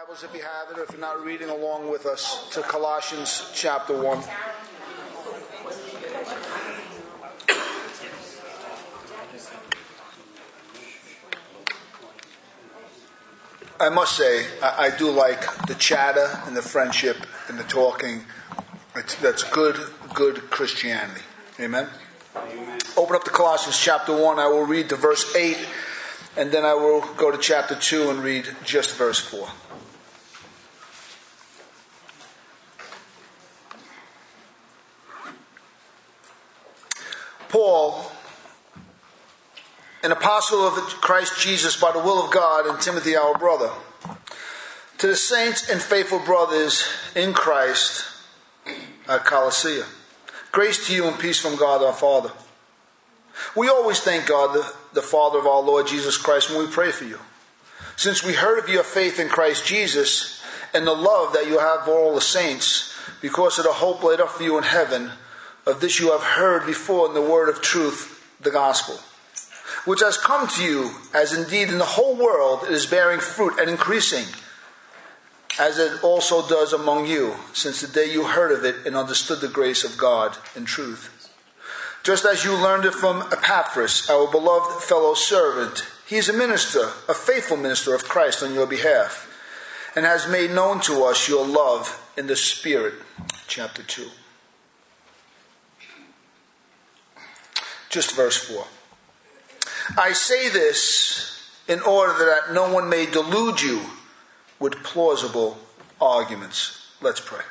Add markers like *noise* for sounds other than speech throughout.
Bibles if you have it, or if you're not reading along with us, to Colossians chapter 1. I must say, I, I do like the chatter and the friendship and the talking. It's, that's good, good Christianity. Amen? Amen? Open up to Colossians chapter 1. I will read to verse 8, and then I will go to chapter 2 and read just verse 4. Paul, an apostle of Christ Jesus by the will of God, and Timothy, our brother, to the saints and faithful brothers in Christ at Colossae. Grace to you and peace from God our Father. We always thank God, the, the Father of our Lord Jesus Christ, when we pray for you. Since we heard of your faith in Christ Jesus and the love that you have for all the saints, because of the hope laid up for you in heaven, of this you have heard before in the word of truth, the gospel, which has come to you, as indeed in the whole world it is bearing fruit and increasing, as it also does among you, since the day you heard of it and understood the grace of God in truth. Just as you learned it from Epaphras, our beloved fellow servant, he is a minister, a faithful minister of Christ on your behalf, and has made known to us your love in the Spirit. Chapter 2. Just verse 4. I say this in order that no one may delude you with plausible arguments. Let's pray.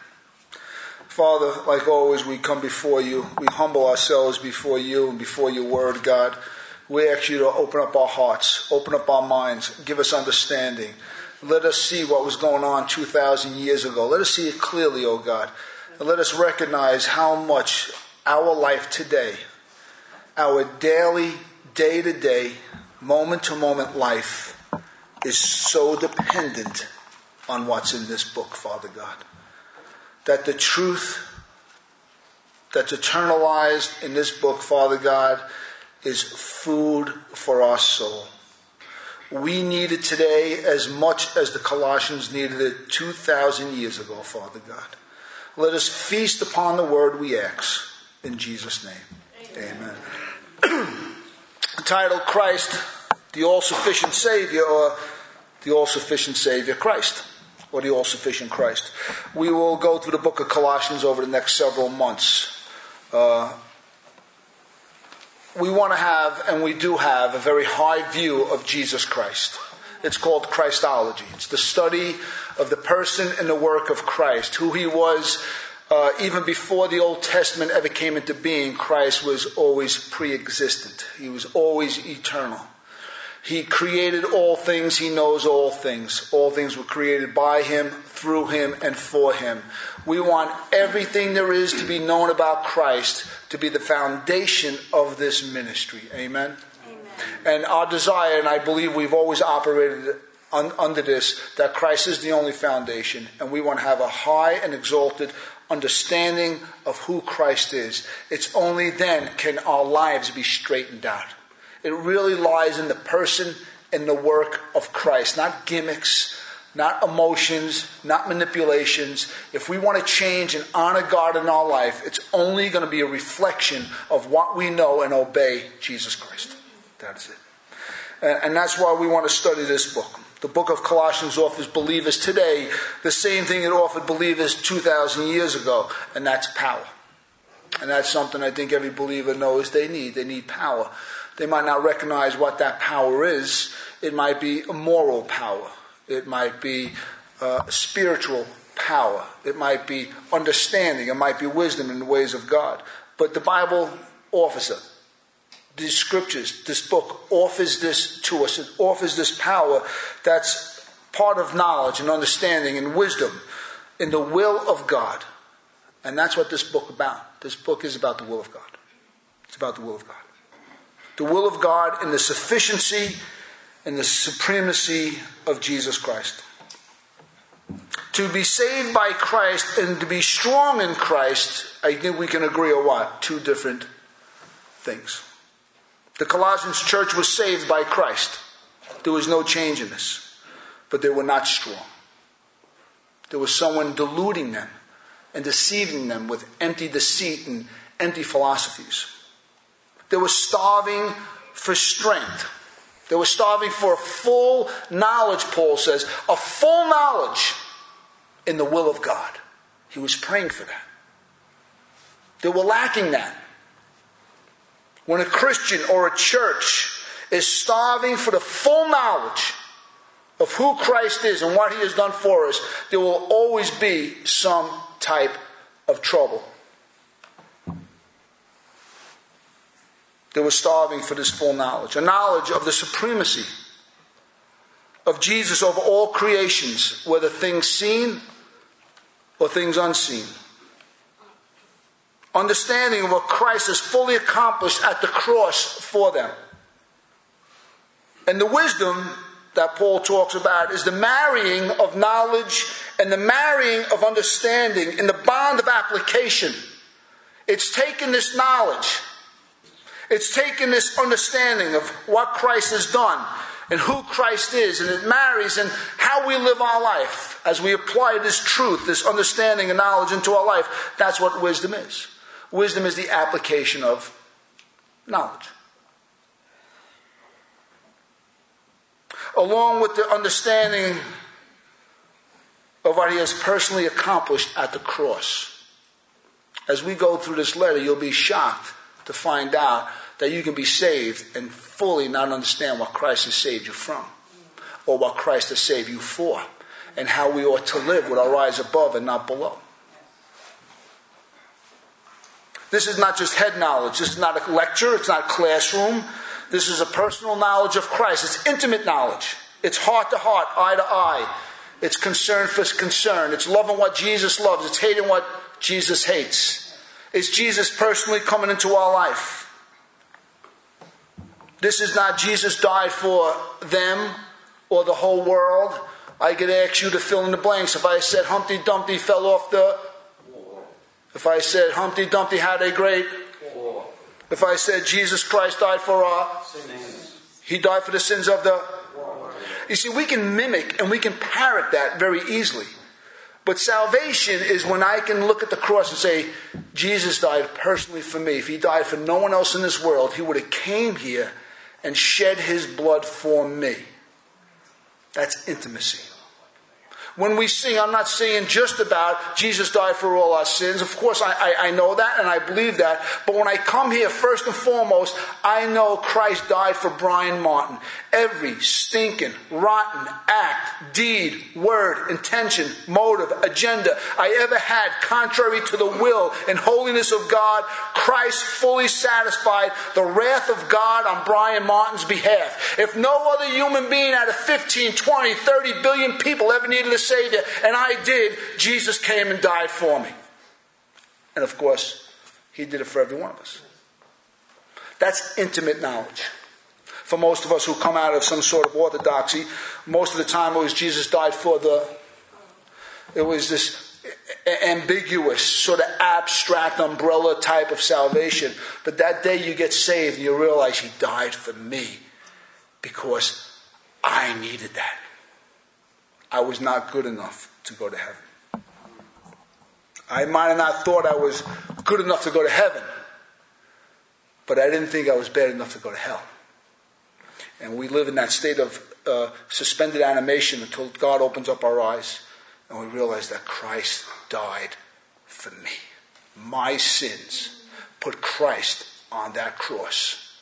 Father, like always, we come before you. We humble ourselves before you and before your word, God. We ask you to open up our hearts, open up our minds, give us understanding. Let us see what was going on 2,000 years ago. Let us see it clearly, O oh God. And let us recognize how much our life today our daily, day to day, moment to moment life is so dependent on what's in this book, Father God. That the truth that's eternalized in this book, Father God, is food for our soul. We need it today as much as the Colossians needed it 2,000 years ago, Father God. Let us feast upon the word we ask. In Jesus' name, amen. amen. *clears throat* titled Christ, the All Sufficient Savior, or the All Sufficient Savior Christ, or the All Sufficient Christ. We will go through the book of Colossians over the next several months. Uh, we want to have, and we do have, a very high view of Jesus Christ. It's called Christology. It's the study of the person and the work of Christ, who he was uh, even before the Old Testament ever came into being, Christ was always pre existent. He was always eternal. He created all things. He knows all things. All things were created by Him, through Him, and for Him. We want everything there is to be known about Christ to be the foundation of this ministry. Amen? Amen. And our desire, and I believe we've always operated un- under this, that Christ is the only foundation, and we want to have a high and exalted understanding of who Christ is. It's only then can our lives be straightened out. It really lies in the person and the work of Christ, not gimmicks, not emotions, not manipulations. If we want to change and honor God in our life, it's only going to be a reflection of what we know and obey Jesus Christ. That's it. And that's why we want to study this book. The book of Colossians offers believers today the same thing it offered believers 2,000 years ago, and that's power. And that's something I think every believer knows they need. They need power. They might not recognize what that power is. It might be a moral power. It might be uh, spiritual power. It might be understanding. It might be wisdom in the ways of God. But the Bible offers it these scriptures, this book offers this to us. It offers this power that's part of knowledge and understanding and wisdom in the will of God. And that's what this book about. This book is about the will of God. It's about the will of God. The will of God in the sufficiency and the supremacy of Jesus Christ. To be saved by Christ and to be strong in Christ, I think we can agree on what? Two different things. The Colossians church was saved by Christ. There was no change in this. But they were not strong. There was someone deluding them and deceiving them with empty deceit and empty philosophies. They were starving for strength. They were starving for full knowledge, Paul says, a full knowledge in the will of God. He was praying for that. They were lacking that. When a Christian or a church is starving for the full knowledge of who Christ is and what he has done for us, there will always be some type of trouble. They were starving for this full knowledge, a knowledge of the supremacy of Jesus over all creations, whether things seen or things unseen. Understanding of what Christ has fully accomplished at the cross for them. And the wisdom that Paul talks about is the marrying of knowledge and the marrying of understanding in the bond of application. It's taken this knowledge, it's taken this understanding of what Christ has done and who Christ is, and it marries and how we live our life as we apply this truth, this understanding and knowledge into our life. That's what wisdom is. Wisdom is the application of knowledge. along with the understanding of what he has personally accomplished at the cross. As we go through this letter, you'll be shocked to find out that you can be saved and fully not understand what Christ has saved you from or what Christ has saved you for and how we ought to live with our eyes above and not below. This is not just head knowledge. This is not a lecture. It's not a classroom. This is a personal knowledge of Christ. It's intimate knowledge. It's heart to heart, eye to eye. It's concern for concern. It's loving what Jesus loves. It's hating what Jesus hates. It's Jesus personally coming into our life. This is not Jesus died for them or the whole world. I could ask you to fill in the blanks. If I said Humpty Dumpty fell off the. If I said Humpty Dumpty had a great if I said Jesus Christ died for our sins, He died for the sins of the. You see, we can mimic and we can parrot that very easily. But salvation is when I can look at the cross and say, Jesus died personally for me. If he died for no one else in this world, he would have came here and shed his blood for me. That's intimacy. When we sing, I'm not saying just about Jesus died for all our sins. Of course, I, I, I know that and I believe that. But when I come here, first and foremost, I know Christ died for Brian Martin. Every stinking, rotten act, deed, word, intention, motive, agenda I ever had contrary to the will and holiness of God, Christ fully satisfied the wrath of God on Brian Martin's behalf. If no other human being out of 15, 20, 30 billion people ever needed a Savior, and I did, Jesus came and died for me. And of course, He did it for every one of us. That's intimate knowledge. For most of us who come out of some sort of orthodoxy, most of the time it was Jesus died for the. It was this ambiguous, sort of abstract umbrella type of salvation. But that day you get saved and you realize He died for me because I needed that. I was not good enough to go to heaven. I might have not thought I was good enough to go to heaven, but I didn't think I was bad enough to go to hell. And we live in that state of uh, suspended animation until God opens up our eyes and we realize that Christ died for me. My sins put Christ on that cross.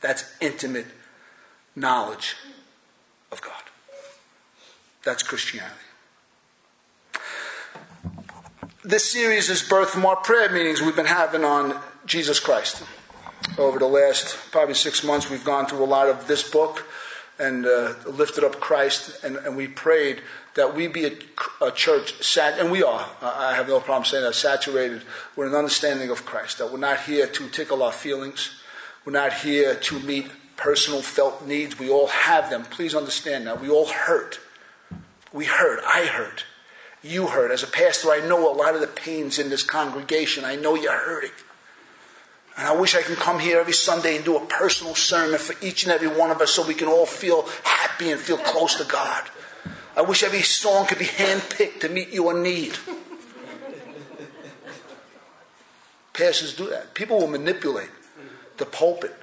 That's intimate knowledge of God. That's Christianity. This series is birthed from our prayer meetings we've been having on Jesus Christ. Over the last probably six months, we've gone through a lot of this book and uh, lifted up Christ, and, and, we prayed that we be a, a church, sat, and we are, I have no problem saying that, saturated with an understanding of Christ, that we're not here to tickle our feelings, we're not here to meet personal felt needs. We all have them. Please understand that. We all hurt. We heard, I heard, You heard. As a pastor, I know a lot of the pains in this congregation. I know you're hurting. And I wish I can come here every Sunday and do a personal sermon for each and every one of us so we can all feel happy and feel close to God. I wish every song could be handpicked to meet your need. Pastors do that. People will manipulate the pulpit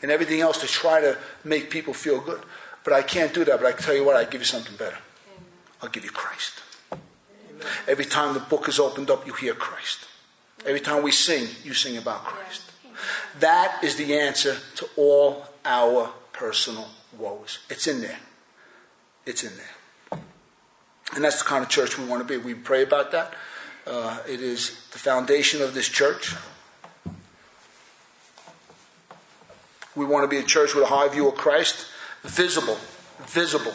and everything else to try to make people feel good. But I can't do that. But I tell you what, I give you something better. I'll give you Christ. Every time the book is opened up, you hear Christ. Every time we sing, you sing about Christ. That is the answer to all our personal woes. It's in there. It's in there. And that's the kind of church we want to be. We pray about that. Uh, it is the foundation of this church. We want to be a church with a high view of Christ, visible, visible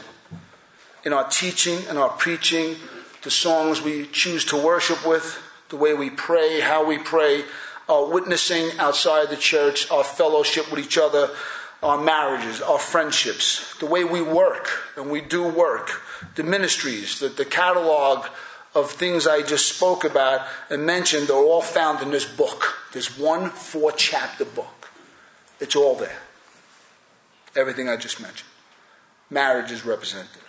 in our teaching and our preaching, the songs we choose to worship with, the way we pray, how we pray, our witnessing outside the church, our fellowship with each other, our marriages, our friendships, the way we work, and we do work, the ministries, the, the catalog of things I just spoke about and mentioned are all found in this book. This one four chapter book. It's all there. Everything I just mentioned. Marriage is represented.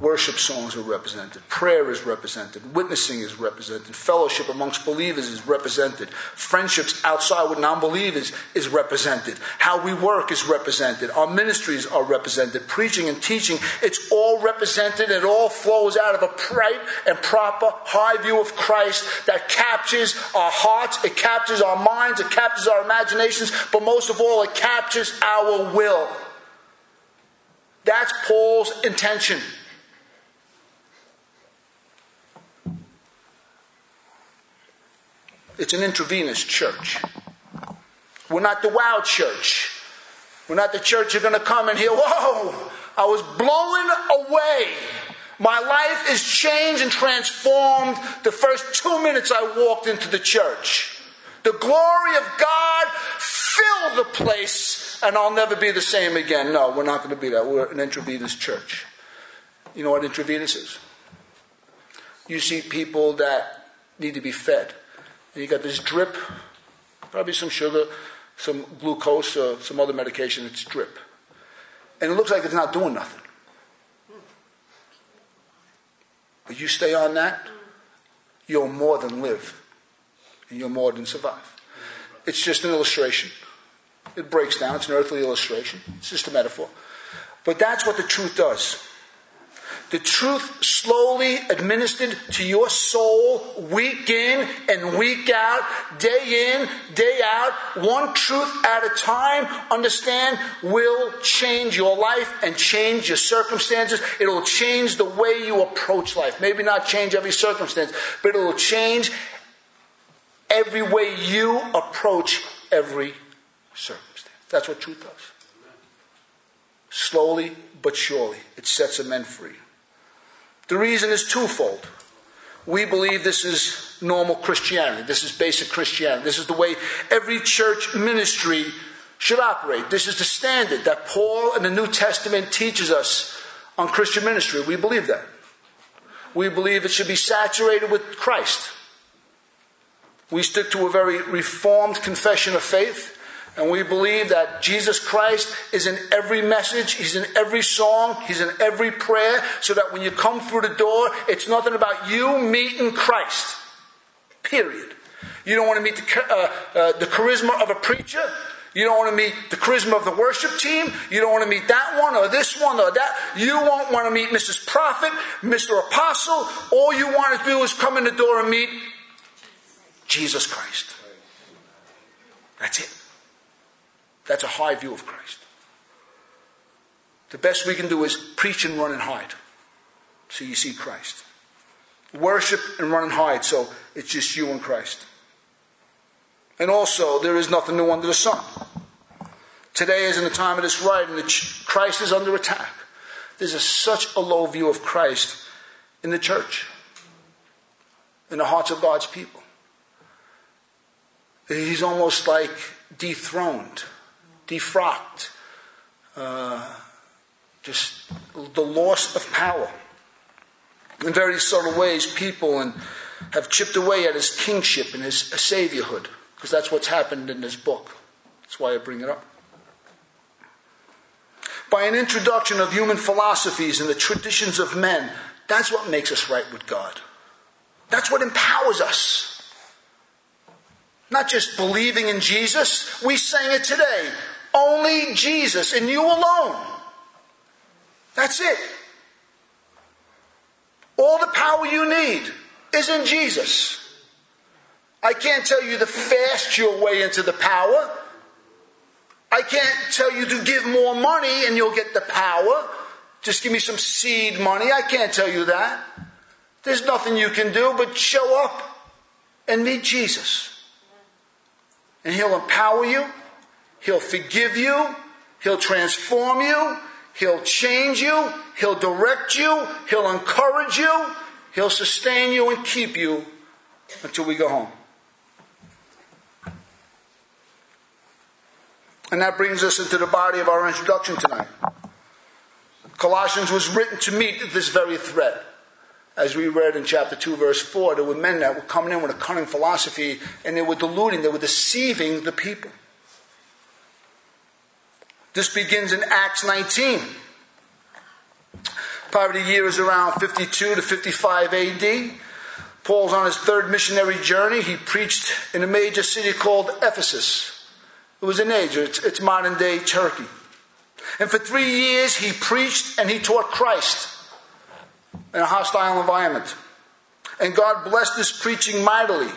Worship songs are represented. Prayer is represented. Witnessing is represented. Fellowship amongst believers is represented. Friendships outside with non believers is represented. How we work is represented. Our ministries are represented. Preaching and teaching, it's all represented. It all flows out of a bright and proper high view of Christ that captures our hearts, it captures our minds, it captures our imaginations, but most of all, it captures our will. That's Paul's intention. It's an intravenous church. We're not the wow church. We're not the church you're going to come and hear, whoa, I was blown away. My life is changed and transformed the first two minutes I walked into the church. The glory of God filled the place, and I'll never be the same again. No, we're not going to be that. We're an intravenous church. You know what intravenous is? You see people that need to be fed. You got this drip, probably some sugar, some glucose, or some other medication. It's drip. And it looks like it's not doing nothing. But you stay on that, you'll more than live. And you'll more than survive. It's just an illustration. It breaks down. It's an earthly illustration. It's just a metaphor. But that's what the truth does the truth slowly administered to your soul week in and week out, day in, day out, one truth at a time, understand, will change your life and change your circumstances. It'll change the way you approach life. Maybe not change every circumstance, but it'll change every way you approach every circumstance. That's what truth does. Slowly but surely, it sets a man free. The reason is twofold. We believe this is normal Christianity. This is basic Christianity. This is the way every church ministry should operate. This is the standard that Paul in the New Testament teaches us on Christian ministry. We believe that. We believe it should be saturated with Christ. We stick to a very reformed confession of faith. And we believe that Jesus Christ is in every message, He's in every song, He's in every prayer, so that when you come through the door, it's nothing about you meeting Christ. Period. You don't want to meet the, uh, uh, the charisma of a preacher. You don't want to meet the charisma of the worship team. You don't want to meet that one or this one or that. You won't want to meet Mrs. Prophet, Mr. Apostle. All you want to do is come in the door and meet Jesus Christ. That's it. That's a high view of Christ. The best we can do is preach and run and hide. So you see Christ. Worship and run and hide. So it's just you and Christ. And also, there is nothing new under the sun. Today is in the time of this writing that Christ is under attack. There's a, such a low view of Christ in the church, in the hearts of God's people. He's almost like dethroned defrocked, uh, just the loss of power. In very subtle ways, people and have chipped away at his kingship and his saviorhood, because that's what's happened in this book. That's why I bring it up. by an introduction of human philosophies and the traditions of men. That's what makes us right with God. That's what empowers us. Not just believing in Jesus. We sang it today. Only Jesus and you alone. That's it. All the power you need is in Jesus. I can't tell you to fast your way into the power. I can't tell you to give more money and you'll get the power. Just give me some seed money. I can't tell you that. There's nothing you can do but show up and meet Jesus. And He'll empower you, He'll forgive you, He'll transform you, He'll change you, He'll direct you, He'll encourage you, He'll sustain you and keep you until we go home. And that brings us into the body of our introduction tonight. Colossians was written to meet this very threat. As we read in chapter 2, verse 4, there were men that were coming in with a cunning philosophy and they were deluding, they were deceiving the people. This begins in Acts 19. Probably the year is around 52 to 55 AD. Paul's on his third missionary journey. He preached in a major city called Ephesus. It was in Asia, it's, it's modern day Turkey. And for three years, he preached and he taught Christ in a hostile environment. And God blessed this preaching mightily,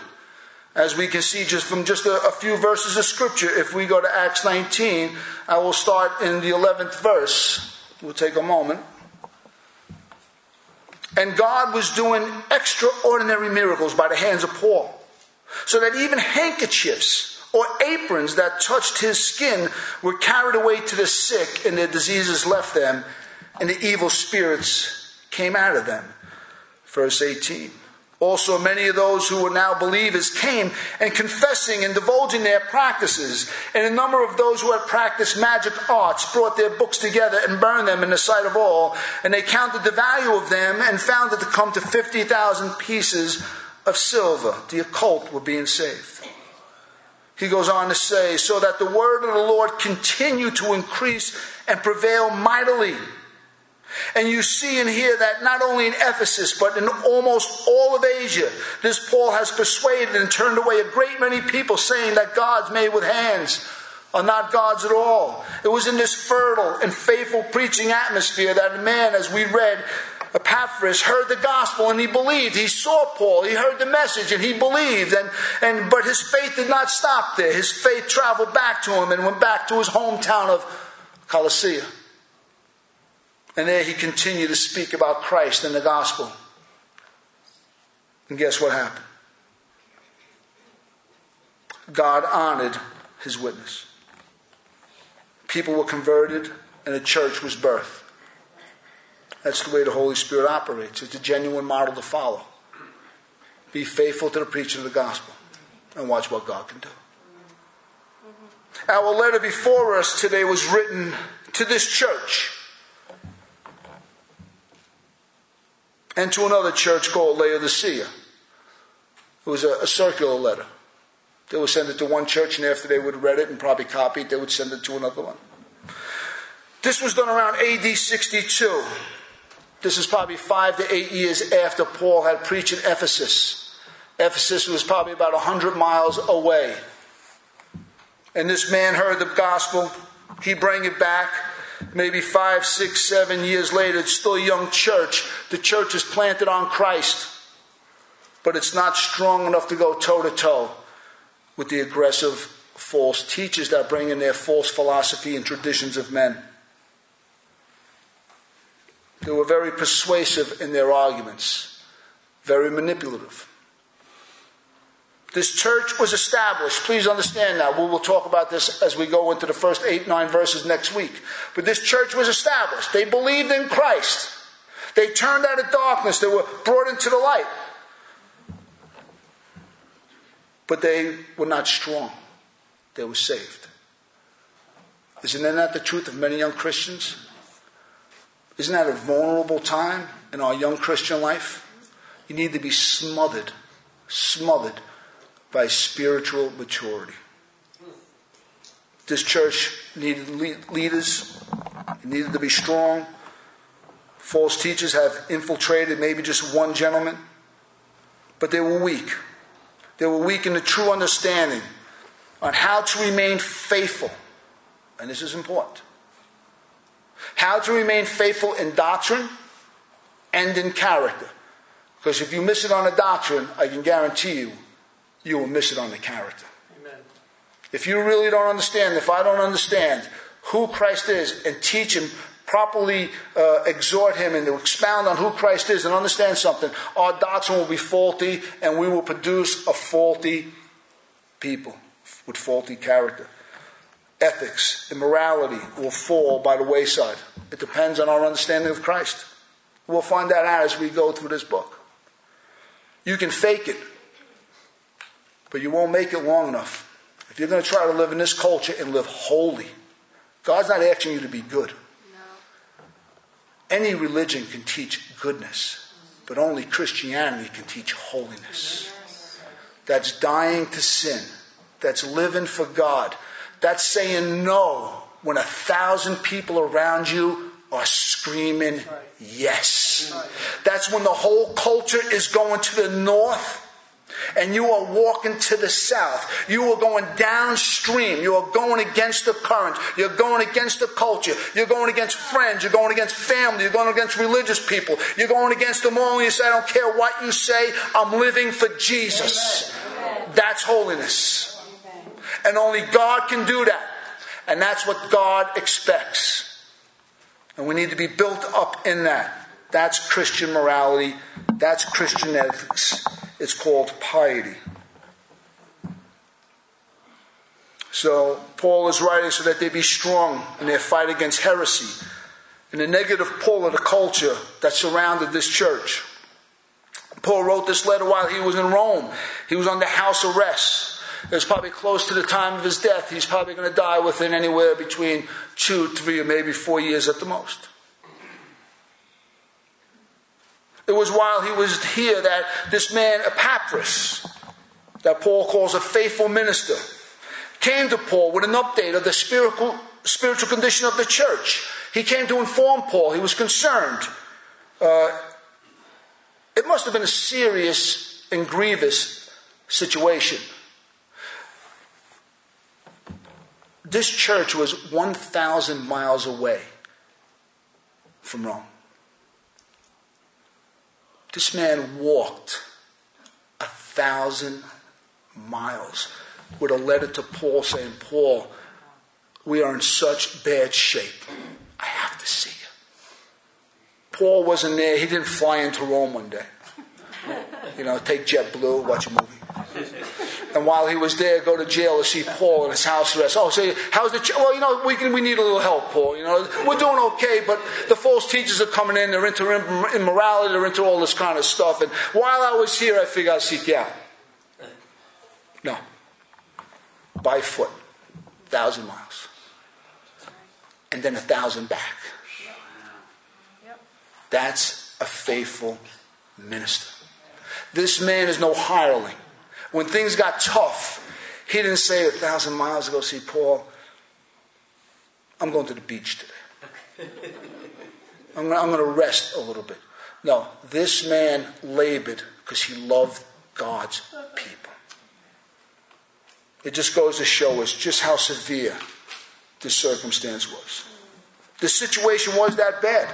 as we can see just from just a, a, few verses of scripture. If we go to Acts 19, I will start in the 11th verse. We'll take a moment. And God was doing extraordinary miracles by the hands of Paul, so that even handkerchiefs or aprons that touched his skin were carried away to the sick, and their diseases left them, and the evil spirits came out of them. Verse 18. Also, many of those who were now believers came and confessing and divulging their practices. And a number of those who had practiced magic arts brought their books together and burned them in the sight of all. And they counted the value of them and found it to come to 50,000 pieces of silver. The occult were being saved. He goes on to say, so that the word of the Lord continue to increase and prevail mightily. And you see and hear that not only in Ephesus, but in almost all of Asia, this Paul has persuaded and turned away a great many people, saying that gods made with hands are not gods at all. It was in this fertile and faithful preaching atmosphere that a man, as we read, Epaphras heard the gospel and he believed. He saw Paul. He heard the message and he believed. And, and, but his faith did not stop there. His faith traveled back to him and went back to his hometown of Colossae. And there he continued to speak about Christ and the gospel. And guess what happened? God honored his witness. People were converted and a church was birthed. That's the way the Holy Spirit operates. It's a genuine model to follow. Be faithful to the preaching of the gospel and watch what God can do. Our letter before us today was written to this church and to another church called Laodicea. It was a, a circular letter. They would send it to one church, and after they would read it and probably copy it, they would send it to another one. This was done around AD 62. This is probably five to eight years after Paul had preached in Ephesus. Ephesus was probably about 100 miles away. And this man heard the gospel. He bring it back. Maybe five, six, seven years later, it's still a young church. The church is planted on Christ. But it's not strong enough to go toe to toe with the aggressive false teachers that bring in their false philosophy and traditions of men. They were very persuasive in their arguments, very manipulative. This church was established. Please understand that. We will talk about this as we go into the first eight, nine verses next week. But this church was established. They believed in Christ. They turned out of darkness. They were brought into the light. But they were not strong. They were saved. Isn't that the truth of many young Christians? Isn't that a vulnerable time in our young Christian life? You need to be smothered, smothered by spiritual maturity. This church needed leaders He needed to be strong. False teachers have infiltrated maybe just one gentleman, but they were weak. They were weak in the true understanding on how to remain faithful. And this is important. How to remain faithful in doctrine and in character. Because if you miss it on a doctrine, I can guarantee you, you will miss it on the character. Amen. If you really don't understand, if I don't understand who Christ is and teach him properly uh, exhort him and to expound on who Christ is and understand something, our doctrine will be faulty and we will produce a faulty people with faulty character. Ethics, immorality will fall by the wayside. It depends on our understanding of Christ. We'll find that out as we go through this book. You can fake it, but you won't make it long enough. If you're going to try to live in this culture and live holy, God's not asking you to be good. No. Any religion can teach goodness, but only Christianity can teach holiness. That's dying to sin. That's living for God. That's saying no when a thousand people around you are screaming yes. That's when the whole culture is going to the north and you are walking to the south. You are going downstream. You are going against the current. You're going against the culture. You're going against friends. You're going against family. You're going against religious people. You're going against them all. And you say, I don't care what you say. I'm living for Jesus. That's holiness. And only God can do that. And that's what God expects. And we need to be built up in that. That's Christian morality. That's Christian ethics. It's called piety. So Paul is writing so that they be strong in their fight against heresy and the negative pull of the culture that surrounded this church. Paul wrote this letter while he was in Rome. He was under house arrest. It was probably close to the time of his death. He's probably going to die within anywhere between two, three, or maybe four years at the most. It was while he was here that this man, Epaphras, that Paul calls a faithful minister, came to Paul with an update of the spiritual, spiritual condition of the church. He came to inform Paul. He was concerned. Uh, it must have been a serious and grievous situation. This church was 1,000 miles away from Rome. This man walked a thousand miles with a letter to Paul saying, Paul, we are in such bad shape. I have to see you. Paul wasn't there. He didn't fly into Rome one day. You know, take JetBlue, watch a movie and while he was there, go to jail to see Paul in his house arrest. Oh, say, how's the? Ch-? Well, you know, we can, we need a little help, Paul. You know, we're doing okay, but the false teachers are coming in. They're into immorality. They're into all this kind of stuff. And while I was here, I figured I'd seek you out. No, by foot, thousand miles, and then a thousand back. That's a faithful minister. This man is no hireling. When things got tough, he didn't say a thousand miles ago, see Paul. I'm going to the beach today. I'm going to rest a little bit. No, this man labored because he loved God's people. It just goes to show us just how severe this circumstance was. The situation was that bad.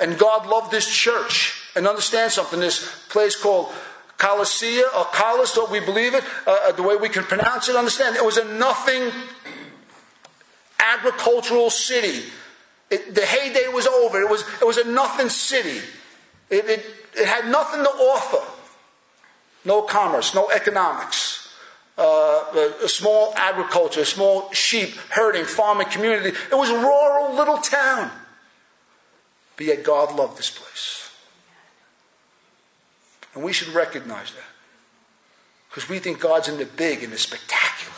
And God loved this church. And understand something this place called Colossia or Colossus, what we believe it, uh, uh, the way we can pronounce it, understand. It was a nothing agricultural city. It, the heyday was over. It was, it was a nothing city. It, it, it had nothing to offer. No commerce, no economics. Uh, a, a, small agriculture, a small sheep herding, farming community. It was a rural little town. But yet God loved this place. And we should recognize that. Because we think God's in the big and the spectacular.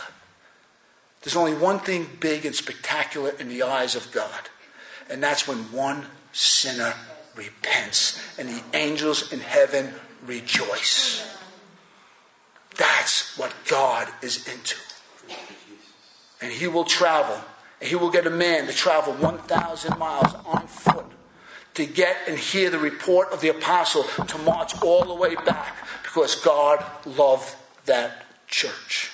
There's only one thing big and spectacular in the eyes of God, and that's when one sinner repents and the angels in heaven rejoice. That's what God is into. And He will travel and he will get a man to travel 1,000 miles on foot to get and hear the report of the apostle to march all the way back because God loved that church.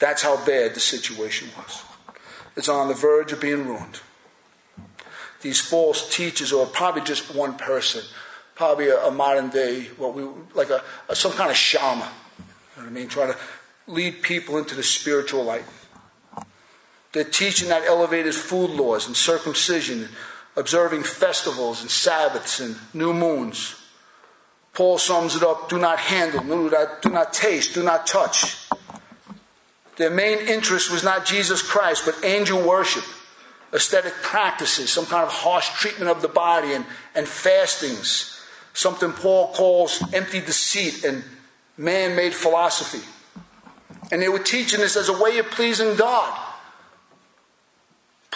That's how bad the situation was. It's on the verge of being ruined. These false teachers, or probably just one person, probably a, a modern day, what we like a, a, some kind of shaman. You know what I mean? Trying to lead people into the spiritual light. They're teaching that elevated food laws and circumcision, observing festivals and Sabbaths and new moons. Paul sums it up do not handle, do not, taste, do not touch. Their main interest was not Jesus Christ, but angel worship, aesthetic practices, some kind of harsh treatment of the body, and, and fastings, something Paul calls empty deceit and man made philosophy. And they were teaching this as a way of pleasing God.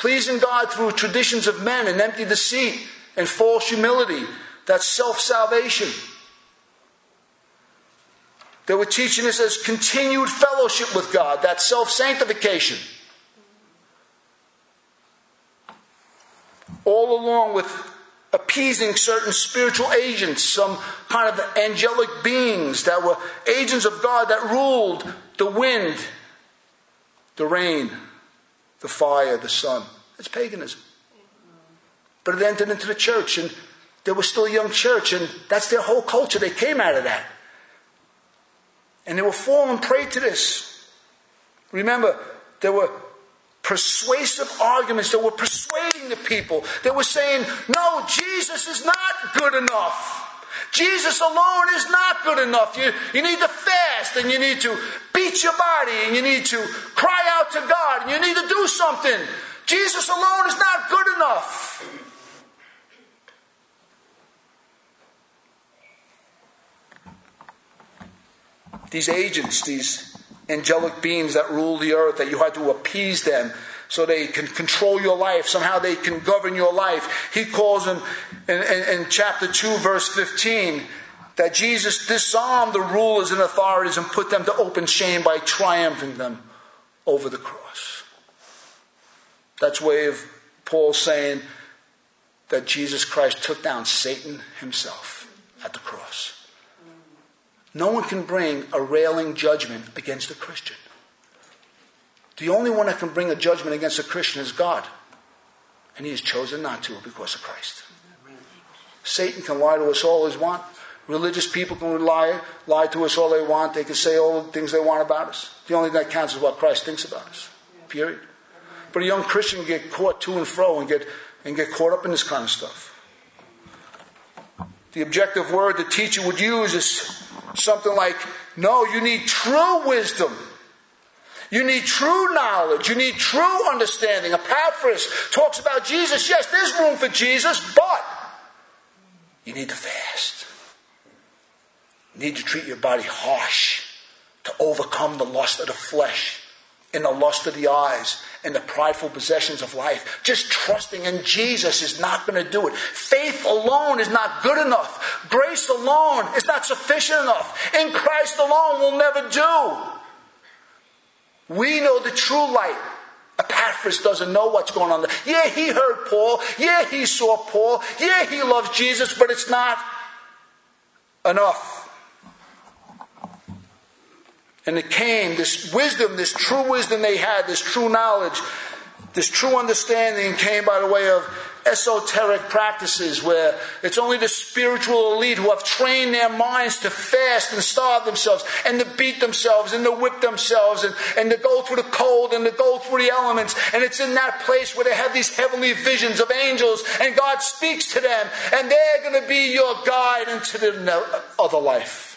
Pleasing God through traditions of men and empty deceit and false humility. That's self salvation. They were teaching us as continued fellowship with God, that self sanctification. All along with appeasing certain spiritual agents, some kind of angelic beings that were agents of God that ruled the wind, the rain, the fire, the sun. It's paganism. But it entered into the church, and there was still a young church, and that's their whole culture. They came out of that. And they were falling prey to this. Remember, there were persuasive arguments that were persuading the people. They were saying, no, Jesus is not good enough. Jesus alone is not good enough. You, you need to fast and you need to beat your body and you need to cry out to God and you need to do something. Jesus alone is not good enough. these agents, these angelic beings that rule the earth, that you had to appease them so they can control your life. Somehow they can govern your life. He calls them in, in, in chapter 2, verse 15, that Jesus disarmed the rulers and authorities and put them to open shame by triumphing them over the cross. That's way of Paul saying that Jesus Christ took down Satan himself at the cross. No one can bring a railing judgment against a Christian. The only one that can bring a judgment against a Christian is God. And he has chosen not to because of Christ. Satan can lie to us all he wants. Religious people can lie, lie to us all they want. They can say all the things they want about us. The only thing that counts is what Christ thinks about us. Period. But a young Christian can get caught to and fro and get, and get caught up in this kind of stuff. The objective word the teacher would use is something like, no, you need true wisdom. You need true knowledge. You need true understanding. Epaphras talks about Jesus. Yes, there's room for Jesus, but you need to fast. Need to treat your body harsh to overcome the lust of the flesh and the lust of the eyes and the prideful possessions of life. Just trusting in Jesus is not going to do it. Faith alone is not good enough. Grace alone is not sufficient enough. In Christ alone will never do. We know the true light. Epaphras doesn't know what's going on there. Yeah, he heard Paul. Yeah, he saw Paul. Yeah, he loves Jesus, but it's not enough. And it came, this wisdom, this true wisdom they had, this true knowledge, this true understanding came by the way of esoteric practices where it's only the spiritual elite who have trained their minds to fast and starve themselves and to beat themselves and to whip themselves and, and to go through the cold and to go through the elements. And it's in that place where they have these heavenly visions of angels and God speaks to them and they're going to be your guide into the other life.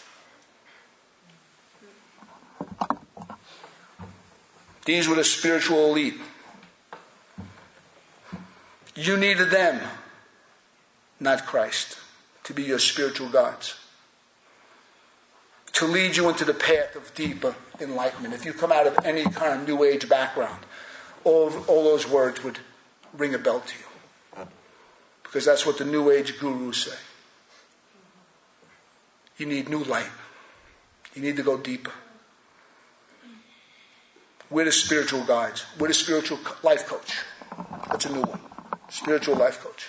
These were the spiritual elite. You needed them, not Christ, to be your spiritual guides. To lead you into the path of deeper enlightenment. If you come out of any kind of New Age background, all, all those words would ring a bell to you. Because that's what the New Age gurus say. You need new light. You need to go deeper. We're the spiritual guides. We're the spiritual life coach. That's a new one. Spiritual life coach.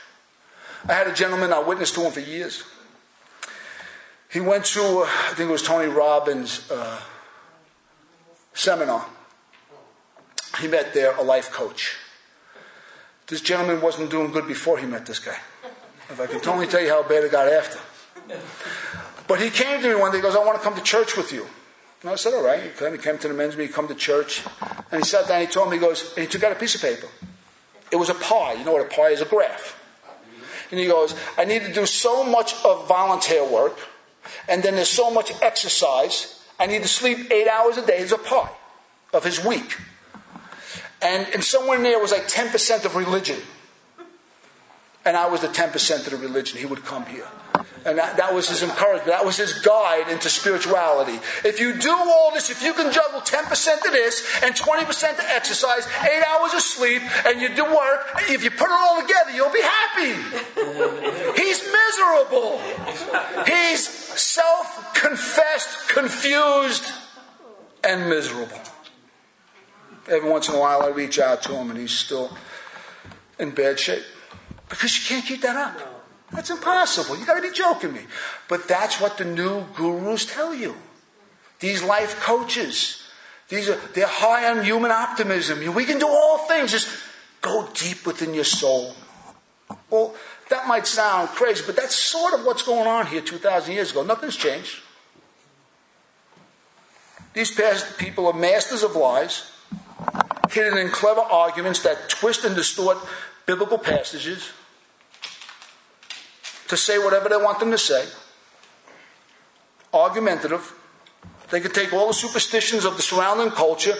I had a gentleman, I witnessed to him for years. He went to, uh, I think it was Tony Robbins' uh, seminar. He met there a life coach. This gentleman wasn't doing good before he met this guy. If I can only tell you how bad it got after. But he came to me one day, he goes, I want to come to church with you. And I said, all right. He came to the men's meeting, come to church. And he sat down, he told me, he goes, and he took out a piece of paper. It was a pie. You know what a pie is? A graph. And he goes, I need to do so much of volunteer work, and then there's so much exercise. I need to sleep eight hours a day. It's a pie of his week. And, and somewhere in there was like 10% of religion. And I was the 10% of the religion. He would come here. And that, that, was his encouragement. That was his guide into spirituality. If you do all this, if you can juggle 10% of this and 20% of exercise, eight hours of sleep, and you do work, if you put it all together, you'll be happy. He's miserable. He's self confessed, confused, and miserable. Every once in a while, I reach out to him, and he's still in bad shape. Because you can't keep that up. That's impossible. You got to be joking me. But that's what the new gurus tell you. These life coaches. These are they're high on human optimism. We can do all things. Just go deep within your soul. Well, that might sound crazy, but that's sort of what's going on here 2,000 years ago. Nothing's changed. These past people are masters of lies, hidden in clever arguments that twist and distort biblical passages to say whatever they want them to say, argumentative. They can take all the superstitions of the surrounding culture,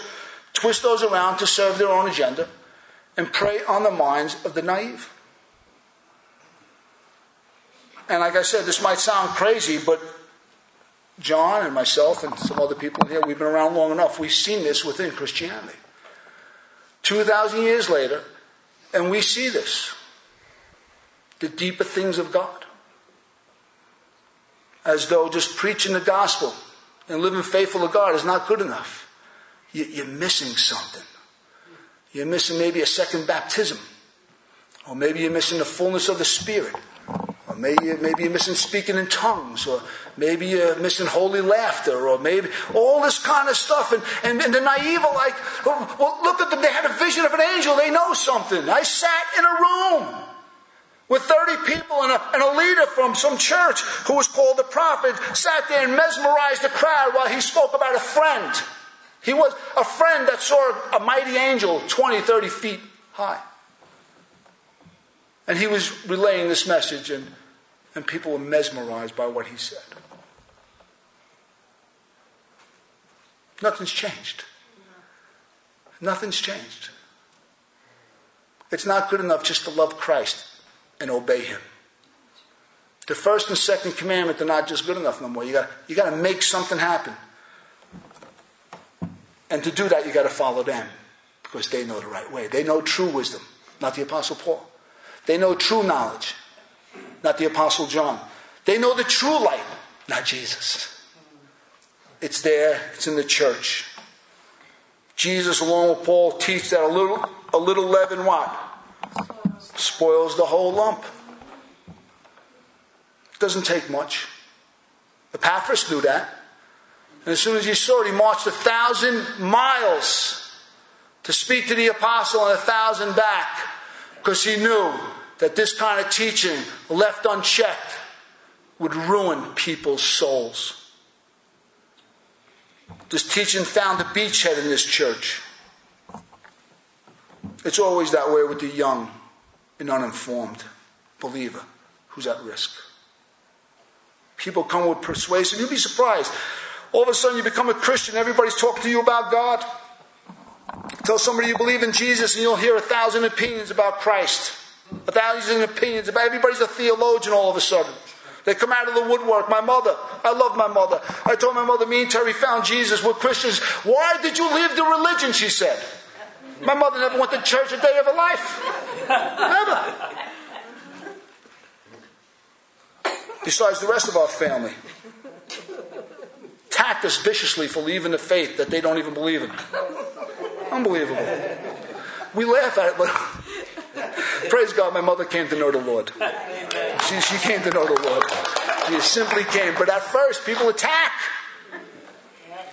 twist those around to serve their own agenda, and prey on the minds of the naive. And like I said, this might sound crazy, but John and myself and some other people here, we've been around long enough. We've seen this within Christianity. 2,000 years later, and we see this the deeper things of God. As though just preaching the gospel and living faithful to God is not good enough. You're missing something. You're missing maybe a second baptism. Or maybe you're missing the fullness of the Spirit. Or maybe, maybe you're missing speaking in tongues. Or maybe you're missing holy laughter. Or maybe all this kind of stuff. And, and, and the naive are like, oh, well, look at them. They had a vision of an angel. They know something. I sat in a room with 30 people and a, and a, leader from some church who was called the prophet sat there and mesmerized the crowd while he spoke about a friend. He was a friend that saw a mighty angel 20, 30 feet high. And he was relaying this message, and, and people were mesmerized by what he said. Nothing's changed. Nothing's changed. It's not good enough just to love Christ and obey him. The first and second commandment are not just good enough no more. You got you got to make something happen. And to do that, you got to follow them because they know the right way. They know true wisdom, not the Apostle Paul. They know true knowledge, not the Apostle John. They know the true light, not Jesus. It's there, it's in the church. Jesus, along with Paul, teach that a little, a little leaven what? Spoils the whole lump. It doesn't take much. Epaphras knew that. And as soon as he saw it, he marched a thousand miles to speak to the apostle and a thousand back because he knew that this kind of teaching, left unchecked, would ruin people's souls. This teaching found a beachhead in this church. It's always that way with the young an uninformed believer who's at risk. People come with persuasion. You'd be surprised. All of a sudden, you become a Christian, everybody's talking to you about God. Tell somebody you believe in Jesus, and you'll hear a thousand opinions about Christ. A thousand opinions about everybody's a theologian all of a sudden. They come out of the woodwork. My mother, I love my mother. I told my mother, me and Terry found Jesus. We're Christians. Why did you leave the religion? She said. My mother never went to church a day of her life. Never. Besides the rest of our family. Attacked us viciously for leaving the faith that they don't even believe in. Unbelievable. We laugh at it, but *laughs* praise God, my mother came to know the Lord. She, she came to know the Lord. She simply came. But at first, people attack.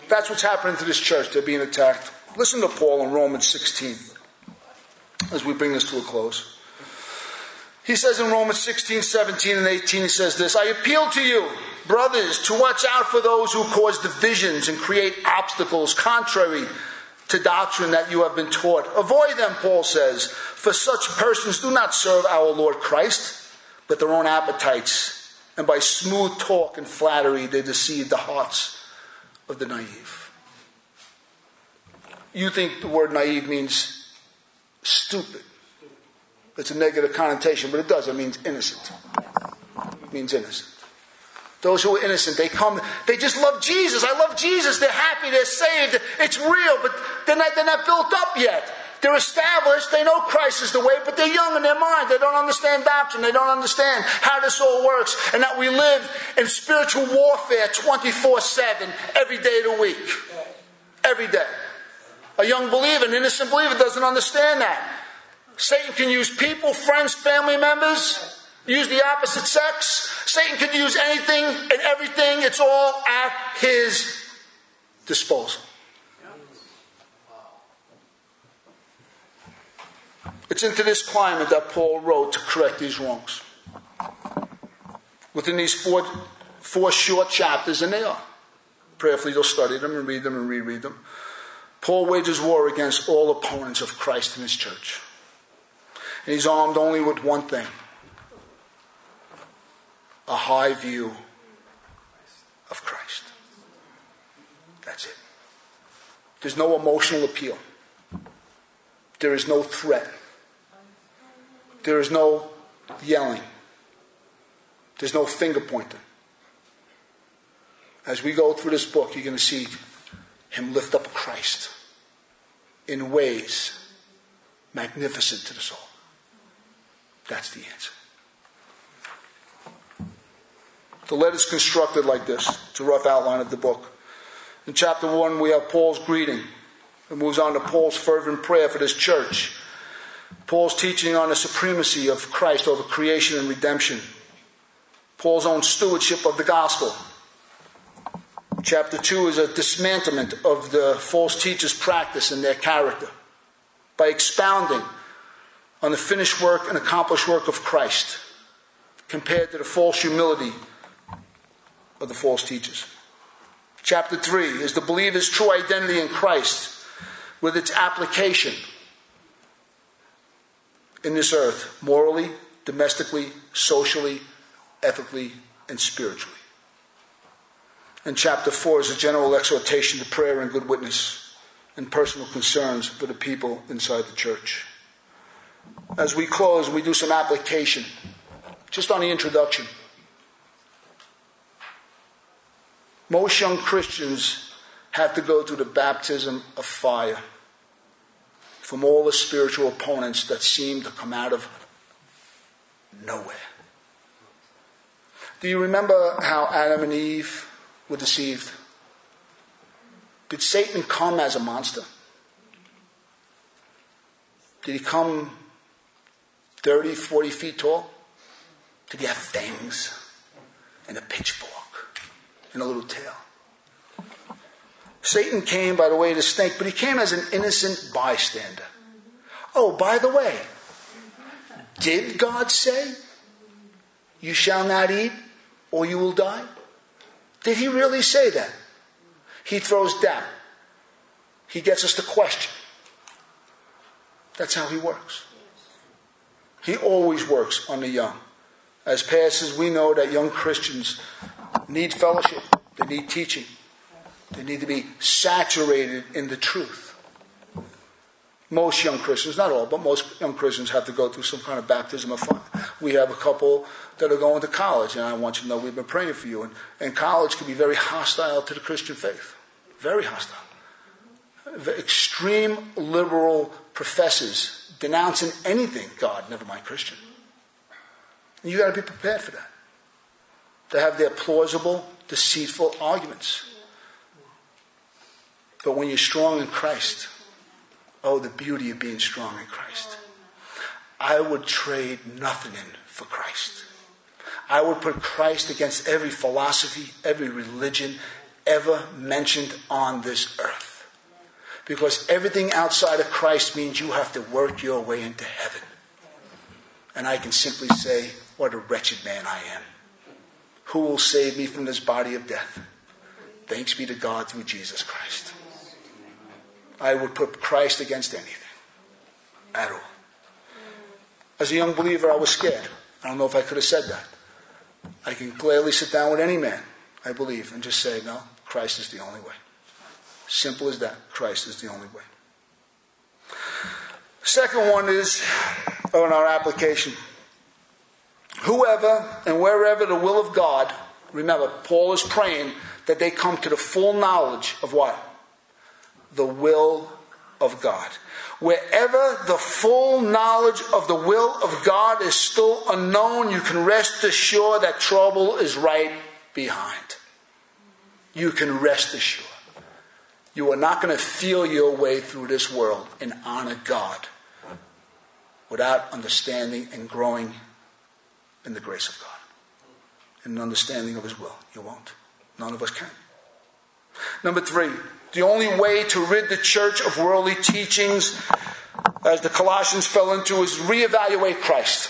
That's what's happening to this church. They're being attacked. Listen to Paul in Romans 16 as we bring this to a close. He says in Romans 16, 17, and 18, he says this I appeal to you, brothers, to watch out for those who cause divisions and create obstacles contrary to doctrine that you have been taught. Avoid them, Paul says, for such persons do not serve our Lord Christ, but their own appetites, and by smooth talk and flattery they deceive the hearts of the naive. You think the word naive means stupid. It's a negative connotation, but it does. It means innocent. It means innocent. Those who are innocent, they come, they just love Jesus. I love Jesus. They're happy, they're saved. It's real, but they're not, they're not built up yet. They're established. They know Christ is the way, but they're young in their mind. They don't understand doctrine. They don't understand how this all works and that we live in spiritual warfare 24 7 every day of the week. Every day. A young believer, an innocent believer, doesn't understand that. Satan can use people, friends, family members, use the opposite sex. Satan can use anything and everything. It's all at his disposal. It's into this climate that Paul wrote to correct these wrongs. Within these four, four short chapters, and they are. Prayerfully, you'll study them and read them and reread them. Paul wages war against all opponents of Christ and his church. And he's armed only with one thing a high view of Christ. That's it. There's no emotional appeal, there is no threat, there is no yelling, there's no finger pointing. As we go through this book, you're going to see him lift up Christ in ways magnificent to the soul. That's the answer. The letter is constructed like this. It's a rough outline of the book. In chapter 1, we have Paul's greeting. It moves on to Paul's fervent prayer for this church. Paul's teaching on the supremacy of Christ over creation and redemption. Paul's own stewardship of the gospel. Chapter 2 is a dismantlement of the false teachers' practice and their character by expounding on the finished work and accomplished work of Christ compared to the false humility of the false teachers. Chapter 3 is the believer's true identity in Christ with its application in this earth, morally, domestically, socially, ethically, and spiritually. And chapter 4 is a general exhortation to prayer and good witness and personal concerns for the people inside the church. As we close, we do some application just on the introduction. Most young Christians have to go through the baptism of fire from all the spiritual opponents that seem to come out of nowhere. Do you remember how Adam and Eve were deceived? Did Satan come as a monster? Did he come 30, 40 feet tall? Did he have fangs and a pitchfork? and a little tail. Satan came by the way of the snake, but he came as an innocent bystander. Oh, by the way, did God say, You shall not eat or you will die? Did he really say that? He throws doubt. He gets us to question. That's how he works. He always works on the young. As pastors, we know that young Christians need fellowship, they need teaching, they need to be saturated in the truth. Most young Christians, not all, but most young Christians have to go through some kind of baptism of fire. We have a couple that are going to college, and I want you to know we've been praying for you. And, and college can be very hostile to the Christian faith. Very hostile. The Extreme liberal professors denouncing anything God, never mind Christian. And you got to be prepared for that. They have their plausible, deceitful arguments. But when you're strong in Christ, Oh, the beauty of being strong in Christ. I would trade nothing in for Christ. I would put Christ against every philosophy, every religion ever mentioned on this earth. Because everything outside of Christ means you have to work your way into heaven. And I can simply say, what a wretched man I am. Who will save me from this body of death? Thanks be to God through Jesus Christ. I would put Christ against anything at all. As a young believer, I was scared. I don't know if I could have said that. I can gladly sit down with any man, I believe, and just say, no, Christ is the only way. Simple as that. Christ is the only way. Second one is on our application. Whoever and wherever the will of God, remember, Paul is praying that they come to the full knowledge of what? The will of God. Wherever the full knowledge of the will of God is still unknown, you can rest assured that trouble is right behind. You can rest assured. You are not going to feel your way through this world and honor God without understanding and growing in the grace of God and an understanding of His will. You won't. None of us can. Number three, the only way to rid the church of worldly teachings, as the Colossians fell into, is reevaluate Christ.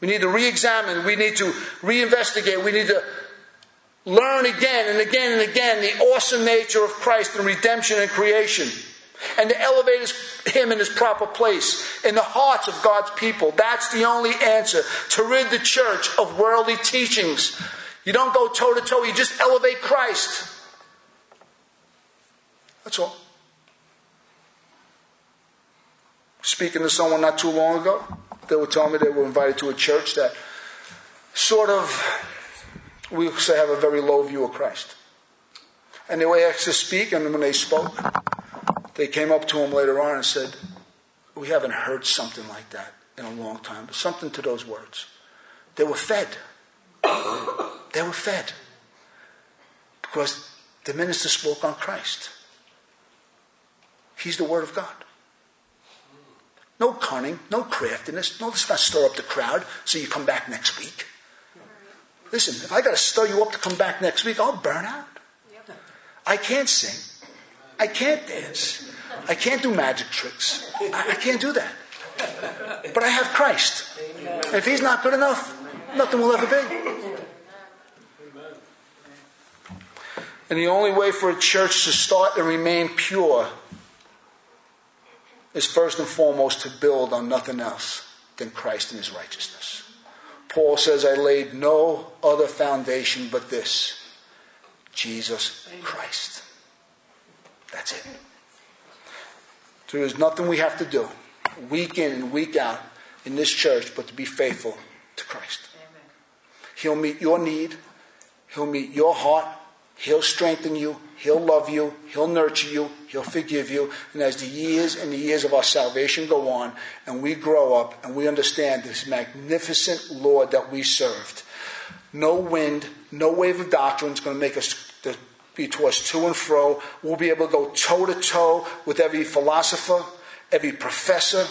We need to re examine, we need to reinvestigate, we need to learn again and again and again the awesome nature of Christ and redemption and creation. And to elevate his, him in his proper place in the hearts of God's people. That's the only answer to rid the church of worldly teachings. You don't go toe to toe, you just elevate Christ. That's all. Speaking to someone not too long ago, they were telling me they were invited to a church that sort of, we say, have a very low view of Christ. And they were asked to speak, and when they spoke, they came up to him later on and said, We haven't heard something like that in a long time. Something to those words. They were fed. they were fed. Because the minister spoke on Christ. He's the Word of God. No cunning, no craftiness. No, let's not stir up the crowd so you come back next week. Listen, if I got to stir you up to come back next week, I'll burn out. I can't sing. I can't dance. I can't do magic tricks. I, I can't do that. But I have Christ. If He's not good enough, nothing will ever be. And the only way for a church to start and remain pure is first and foremost to build on nothing else than Christ and his righteousness. Paul says, I laid no other foundation but this Jesus Christ. That's it. There is nothing we have to do, week in and week out, in this church, but to be faithful to Christ. He'll meet your need, He'll meet your heart, He'll strengthen you, He'll love you, He'll nurture you, He'll forgive you. And as the years and the years of our salvation go on, and we grow up and we understand this magnificent Lord that we served, no wind, no wave of doctrine is going to make us be tossed to and fro. We'll be able to go toe to toe with every philosopher, every professor,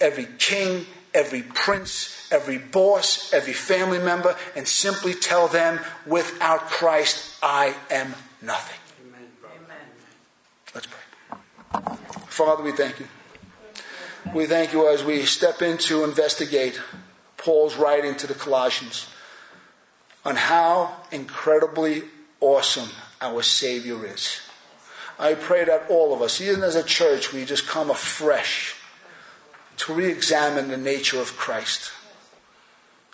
every king, every prince, every boss, every family member, and simply tell them, without Christ, I am nothing. Father, we thank you. We thank you as we step in to investigate Paul's writing to the Colossians on how incredibly awesome our Savior is. I pray that all of us, even as a church, we just come afresh to re examine the nature of Christ,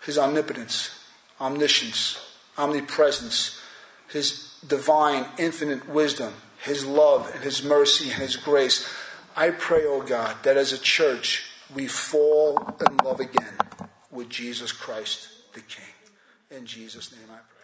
His omnipotence, omniscience, omnipresence, His divine, infinite wisdom, his love and His mercy and His grace. I pray, oh God, that as a church we fall in love again with Jesus Christ the King. In Jesus' name I pray.